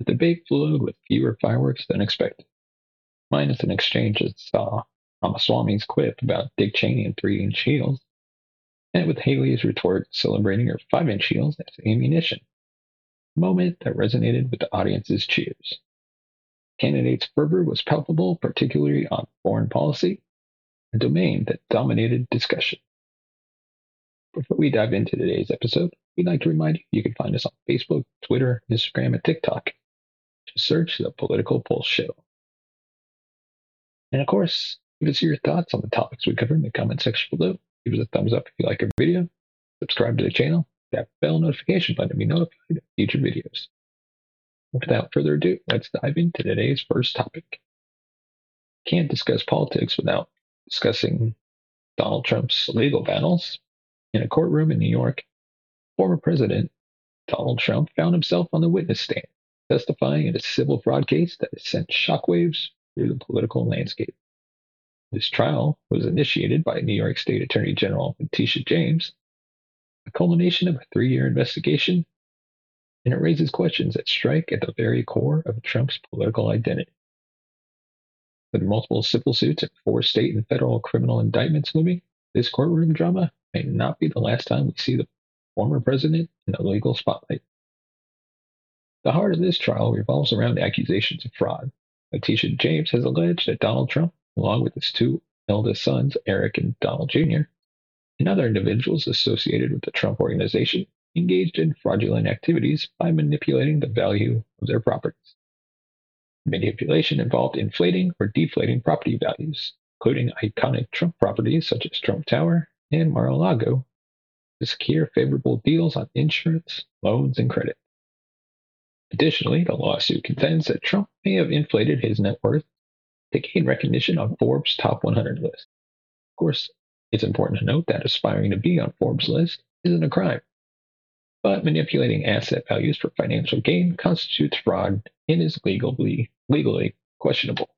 The debate flowed with fewer fireworks than expected, minus an exchange that saw Ramaswamy's quip about Dick Cheney and three inch heels, and with Haley's retort celebrating her five inch heels as ammunition. A moment that resonated with the audience's cheers. Candidates' fervor was palpable, particularly on foreign policy, a domain that dominated discussion. Before we dive into today's episode, we'd like to remind you you can find us on Facebook, Twitter, Instagram, and TikTok. Search the Political Pulse Show. And of course, give us your thoughts on the topics we cover in the comment section below. Give us a thumbs up if you like our video. Subscribe to the channel. Tap bell notification button to be notified of future videos. Without further ado, let's dive into today's first topic. Can't discuss politics without discussing Donald Trump's legal battles. In a courtroom in New York, former President Donald Trump found himself on the witness stand, testifying in a civil fraud case that has sent shockwaves through the political landscape. This trial was initiated by New York State Attorney General Letitia James, a culmination of a three year investigation, and it raises questions that strike at the very core of Trump's political identity. With multiple civil suits and four state and federal criminal indictments looming, this courtroom drama may not be the last time we see the former president in the legal spotlight. The heart of this trial revolves around accusations of fraud. Letitia James has alleged that Donald Trump along with his two eldest sons, Eric and Donald Jr., and other individuals associated with the Trump organization engaged in fraudulent activities by manipulating the value of their properties. Manipulation involved inflating or deflating property values, including iconic Trump properties such as Trump Tower and Mar-a-Lago, to secure favorable deals on insurance, loans, and credit. Additionally, the lawsuit contends that Trump may have inflated his net worth to gain recognition on Forbes' top 100 list. Of course, it's important to note that aspiring to be on Forbes' list isn't a crime, but manipulating asset values for financial gain constitutes fraud and is legally, legally questionable.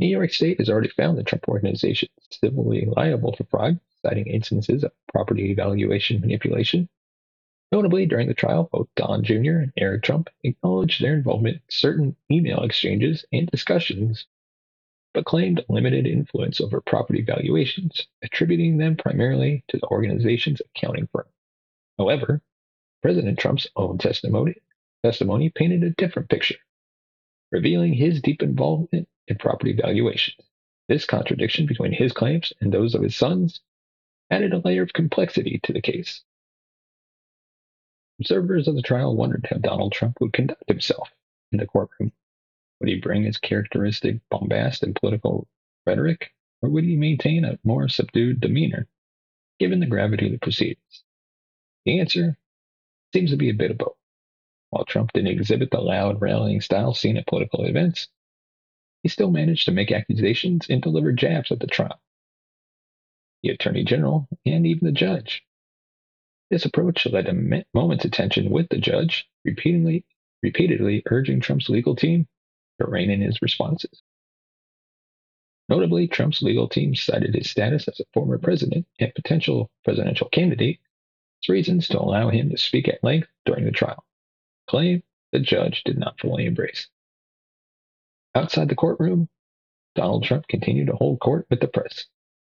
New York State has already found the Trump Organization civilly liable for fraud, citing instances of property valuation manipulation Notably, during the trial, both Don Jr. and Eric Trump acknowledged their involvement in certain email exchanges and discussions, but claimed limited influence over property valuations, attributing them primarily to the organization's accounting firm. However, President Trump's own testimony, testimony painted a different picture, revealing his deep involvement in property valuations. This contradiction between his claims and those of his sons added a layer of complexity to the case. Observers of the trial wondered how Donald Trump would conduct himself in the courtroom. Would he bring his characteristic bombast and political rhetoric, or would he maintain a more subdued demeanor, given the gravity of the proceedings? The answer seems to be a bit of both. While Trump didn't exhibit the loud, rallying style seen at political events, he still managed to make accusations and deliver jabs at the trial. The Attorney General and even the judge this approach led to moment's attention with the judge, repeatedly, repeatedly urging Trump's legal team to rein in his responses. Notably, Trump's legal team cited his status as a former president and potential presidential candidate as reasons to allow him to speak at length during the trial, a claim the judge did not fully embrace. Outside the courtroom, Donald Trump continued to hold court with the press,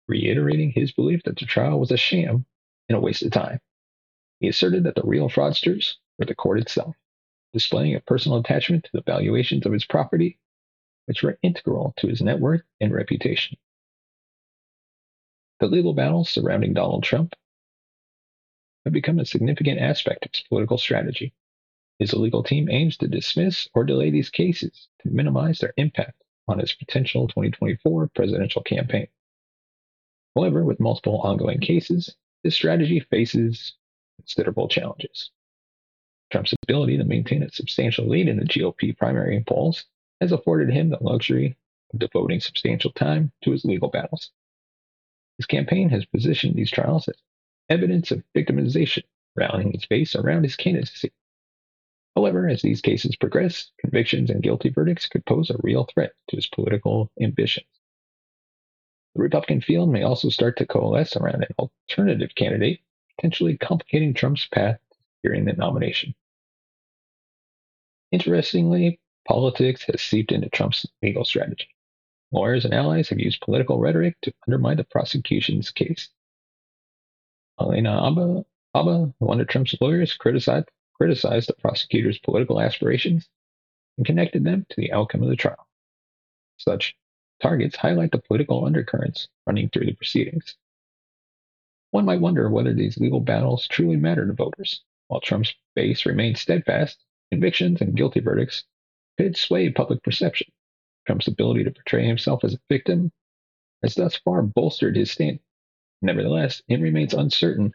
reiterating his belief that the trial was a sham and a waste of time. He asserted that the real fraudsters were the court itself, displaying a personal attachment to the valuations of his property, which were integral to his net worth and reputation. The legal battles surrounding Donald Trump have become a significant aspect of his political strategy. His legal team aims to dismiss or delay these cases to minimize their impact on his potential 2024 presidential campaign. However, with multiple ongoing cases, this strategy faces considerable challenges. Trump's ability to maintain a substantial lead in the GOP primary polls has afforded him the luxury of devoting substantial time to his legal battles. His campaign has positioned these trials as evidence of victimization, rallying his base around his candidacy. However, as these cases progress, convictions and guilty verdicts could pose a real threat to his political ambitions. The Republican field may also start to coalesce around an alternative candidate potentially complicating Trump's path during the nomination. Interestingly, politics has seeped into Trump's legal strategy. Lawyers and allies have used political rhetoric to undermine the prosecution's case. Alina Habba, Habba one of Trump's lawyers, criticized, criticized the prosecutor's political aspirations and connected them to the outcome of the trial. Such targets highlight the political undercurrents running through the proceedings. One might wonder whether these legal battles truly matter to voters. While Trump's base remains steadfast, convictions and guilty verdicts could sway public perception. Trump's ability to portray himself as a victim has thus far bolstered his stand. Nevertheless, it remains uncertain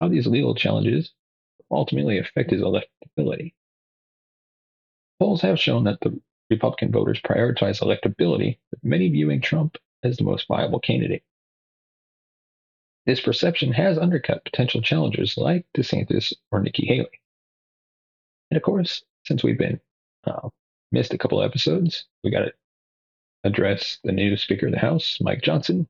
how these legal challenges ultimately affect his electability. Polls have shown that the Republican voters prioritize electability, with many viewing Trump as the most viable candidate. This perception has undercut potential challengers like DeSantis or Nikki Haley. And of course, since we've been uh, missed a couple episodes, we got to address the new Speaker of the House, Mike Johnson.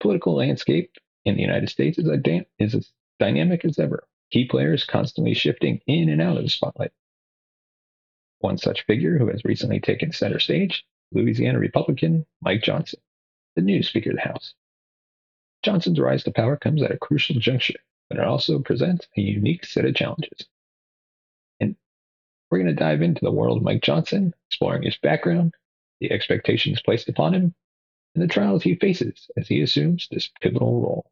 Political landscape in the United States is, a is as dynamic as ever. Key players constantly shifting in and out of the spotlight. One such figure who has recently taken center stage, Louisiana Republican Mike Johnson, the new Speaker of the House. Johnson's rise to power comes at a crucial juncture, but it also presents a unique set of challenges. And we're going to dive into the world of Mike Johnson, exploring his background, the expectations placed upon him, and the trials he faces as he assumes this pivotal role.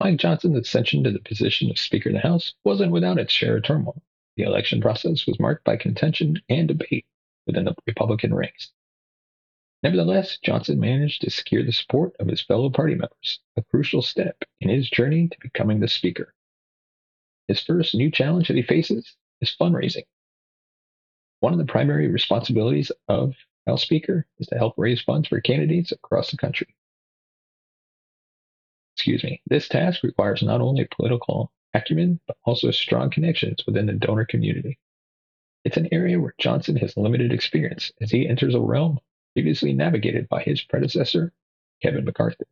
Mike Johnson's ascension to the position of Speaker of the House wasn't without its share of turmoil. The election process was marked by contention and debate within the Republican ranks. Nevertheless, Johnson managed to secure the support of his fellow party members, a crucial step in his journey to becoming the Speaker. His first new challenge that he faces is fundraising. One of the primary responsibilities of House Speaker is to help raise funds for candidates across the country. Excuse me. This task requires not only political acumen, but also strong connections within the donor community. It's an area where Johnson has limited experience as he enters a realm previously navigated by his predecessor, Kevin McCarthy.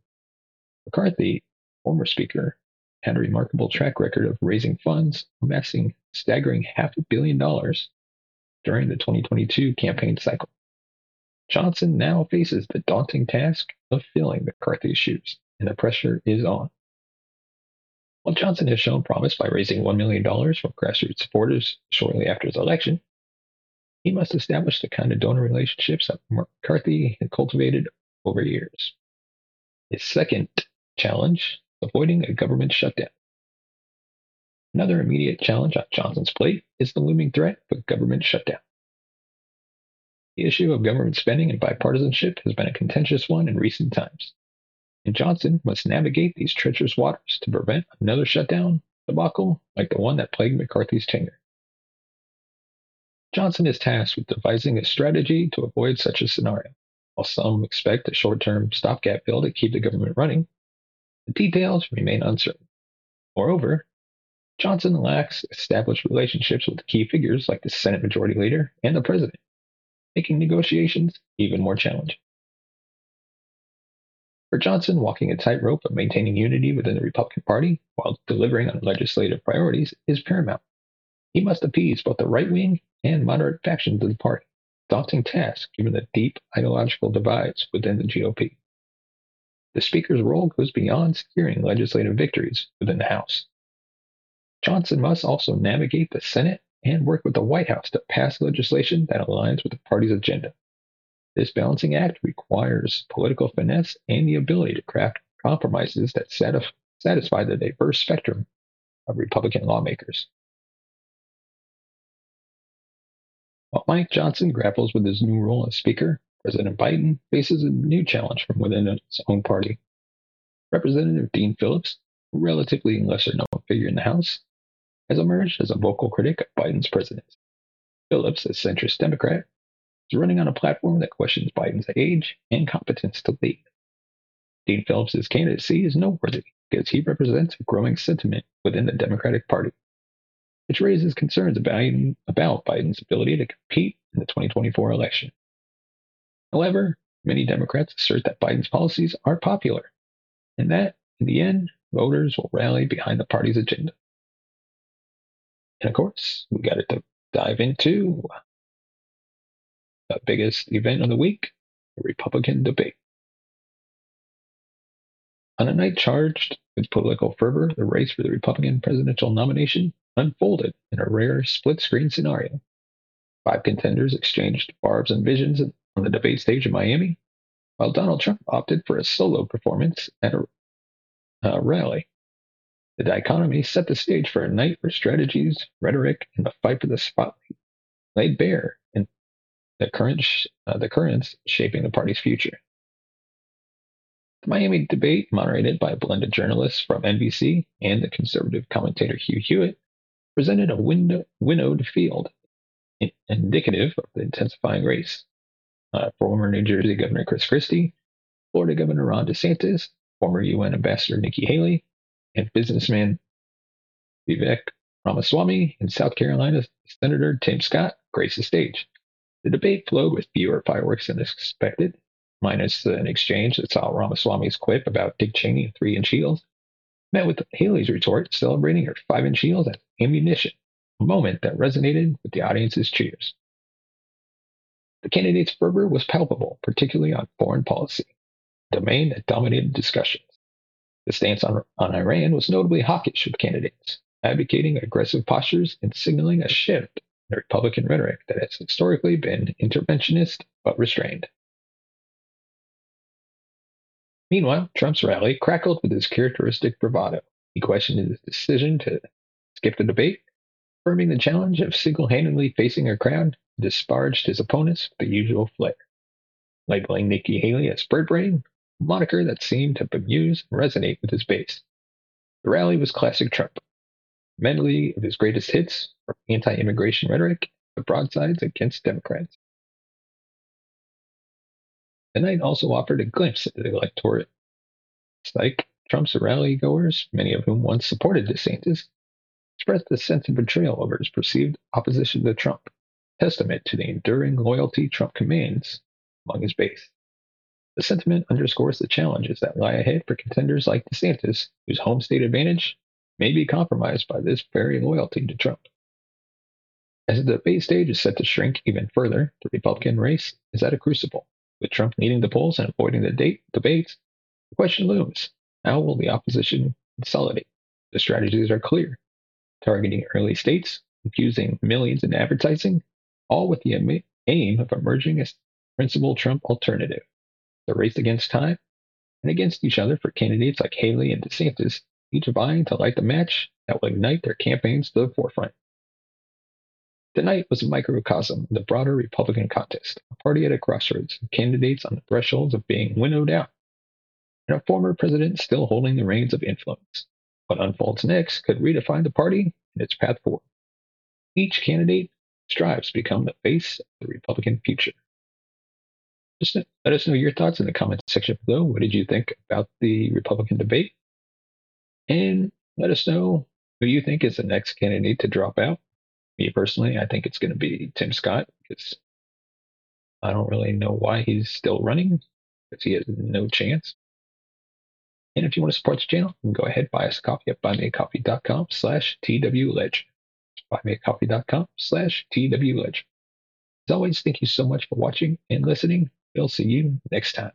McCarthy, former Speaker, had a remarkable track record of raising funds, amassing staggering half a billion dollars during the 2022 campaign cycle. Johnson now faces the daunting task of filling McCarthy's shoes, and the pressure is on. While Johnson has shown promise by raising $1 million from grassroots supporters shortly after his election, he must establish the kind of donor relationships that McCarthy had cultivated over years. His second challenge, avoiding a government shutdown. Another immediate challenge on Johnson's plate is the looming threat of a government shutdown. The issue of government spending and bipartisanship has been a contentious one in recent times, and Johnson must navigate these treacherous waters to prevent another shutdown debacle like the one that plagued McCarthy's tenure. Johnson is tasked with devising a strategy to avoid such a scenario. While some expect a short term stopgap bill to keep the government running, the details remain uncertain. Moreover, Johnson lacks established relationships with key figures like the Senate Majority Leader and the President, making negotiations even more challenging. For Johnson, walking a tightrope of maintaining unity within the Republican Party while delivering on legislative priorities is paramount. He must appease both the right wing and moderate factions of the party. Daunting task given the deep ideological divides within the GOP. The Speaker's role goes beyond securing legislative victories within the House. Johnson must also navigate the Senate and work with the White House to pass legislation that aligns with the party's agenda. This balancing act requires political finesse and the ability to craft compromises that satisfy the diverse spectrum of Republican lawmakers. While Mike Johnson grapples with his new role as Speaker, President Biden faces a new challenge from within his own party. Representative Dean Phillips, a relatively lesser known figure in the House, has emerged as a vocal critic of Biden's presidency. Phillips, a centrist Democrat, is running on a platform that questions Biden's age and competence to lead. Dean Phillips' candidacy is noteworthy because he represents a growing sentiment within the Democratic Party which raises concerns about, about Biden's ability to compete in the 2024 election. However, many Democrats assert that Biden's policies are popular, and that, in the end, voters will rally behind the party's agenda. And of course, we got to dive into the biggest event of the week the Republican debate. On a night charged with political fervor, the race for the Republican presidential nomination unfolded in a rare split screen scenario. Five contenders exchanged barbs and visions on the debate stage in Miami, while Donald Trump opted for a solo performance at a, a rally. The dichotomy set the stage for a night where strategies, rhetoric, and the fight for the spotlight laid bare in the current uh, the currents shaping the party's future. The Miami debate, moderated by a blended journalists from NBC and the conservative commentator Hugh Hewitt, presented a window, winnowed field indicative of the intensifying race. Uh, former New Jersey Governor Chris Christie, Florida Governor Ron DeSantis, former UN Ambassador Nikki Haley, and businessman Vivek Ramaswamy and South Carolina Senator Tim Scott graced the stage. The debate flowed with fewer fireworks than expected, minus an exchange that saw Ramaswamy's quip about Dick Cheney and three inch heels, met with Haley's retort celebrating her five inch heels as ammunition, a moment that resonated with the audience's cheers. The candidate's fervor was palpable, particularly on foreign policy, a domain that dominated discussions. The stance on, on Iran was notably hawkish with candidates, advocating aggressive postures and signaling a shift in the Republican rhetoric that has historically been interventionist but restrained. Meanwhile, Trump's rally crackled with his characteristic bravado. He questioned his decision to skip the debate, affirming the challenge of single handedly facing a crowd, and disparaged his opponents with the usual flair. Labeling Nikki Haley as bird brain, a moniker that seemed to bemuse and resonate with his base. The rally was classic Trump. Medley of his greatest hits, from anti immigration rhetoric to broadsides against Democrats. The night also offered a glimpse into the electorate. Like Trump's rally goers, many of whom once supported DeSantis, expressed a sense of betrayal over his perceived opposition to Trump, testament to the enduring loyalty Trump commands among his base. The sentiment underscores the challenges that lie ahead for contenders like DeSantis, whose home state advantage may be compromised by this very loyalty to Trump. As the debate stage is set to shrink even further, the Republican race is at a crucible. With Trump leading the polls and avoiding the date, debates, the question looms how will the opposition consolidate? The strategies are clear targeting early states, infusing millions in advertising, all with the aim of emerging as principal Trump alternative. The race against time and against each other for candidates like Haley and DeSantis, each vying to light the match that will ignite their campaigns to the forefront. Tonight was a microcosm of the broader Republican contest, a party at a crossroads, candidates on the thresholds of being winnowed out, and a former president still holding the reins of influence. What unfolds next could redefine the party and its path forward. Each candidate strives to become the face of the Republican future. Just let us know your thoughts in the comments section below. What did you think about the Republican debate? And let us know who you think is the next candidate to drop out me personally, I think it's going to be Tim Scott because I don't really know why he's still running because he has no chance. And if you want to support the channel, you can go ahead buy us a coffee at buymeacoffee.com slash twledge. Buymeacoffee.com slash twledge. As always, thank you so much for watching and listening. We'll see you next time.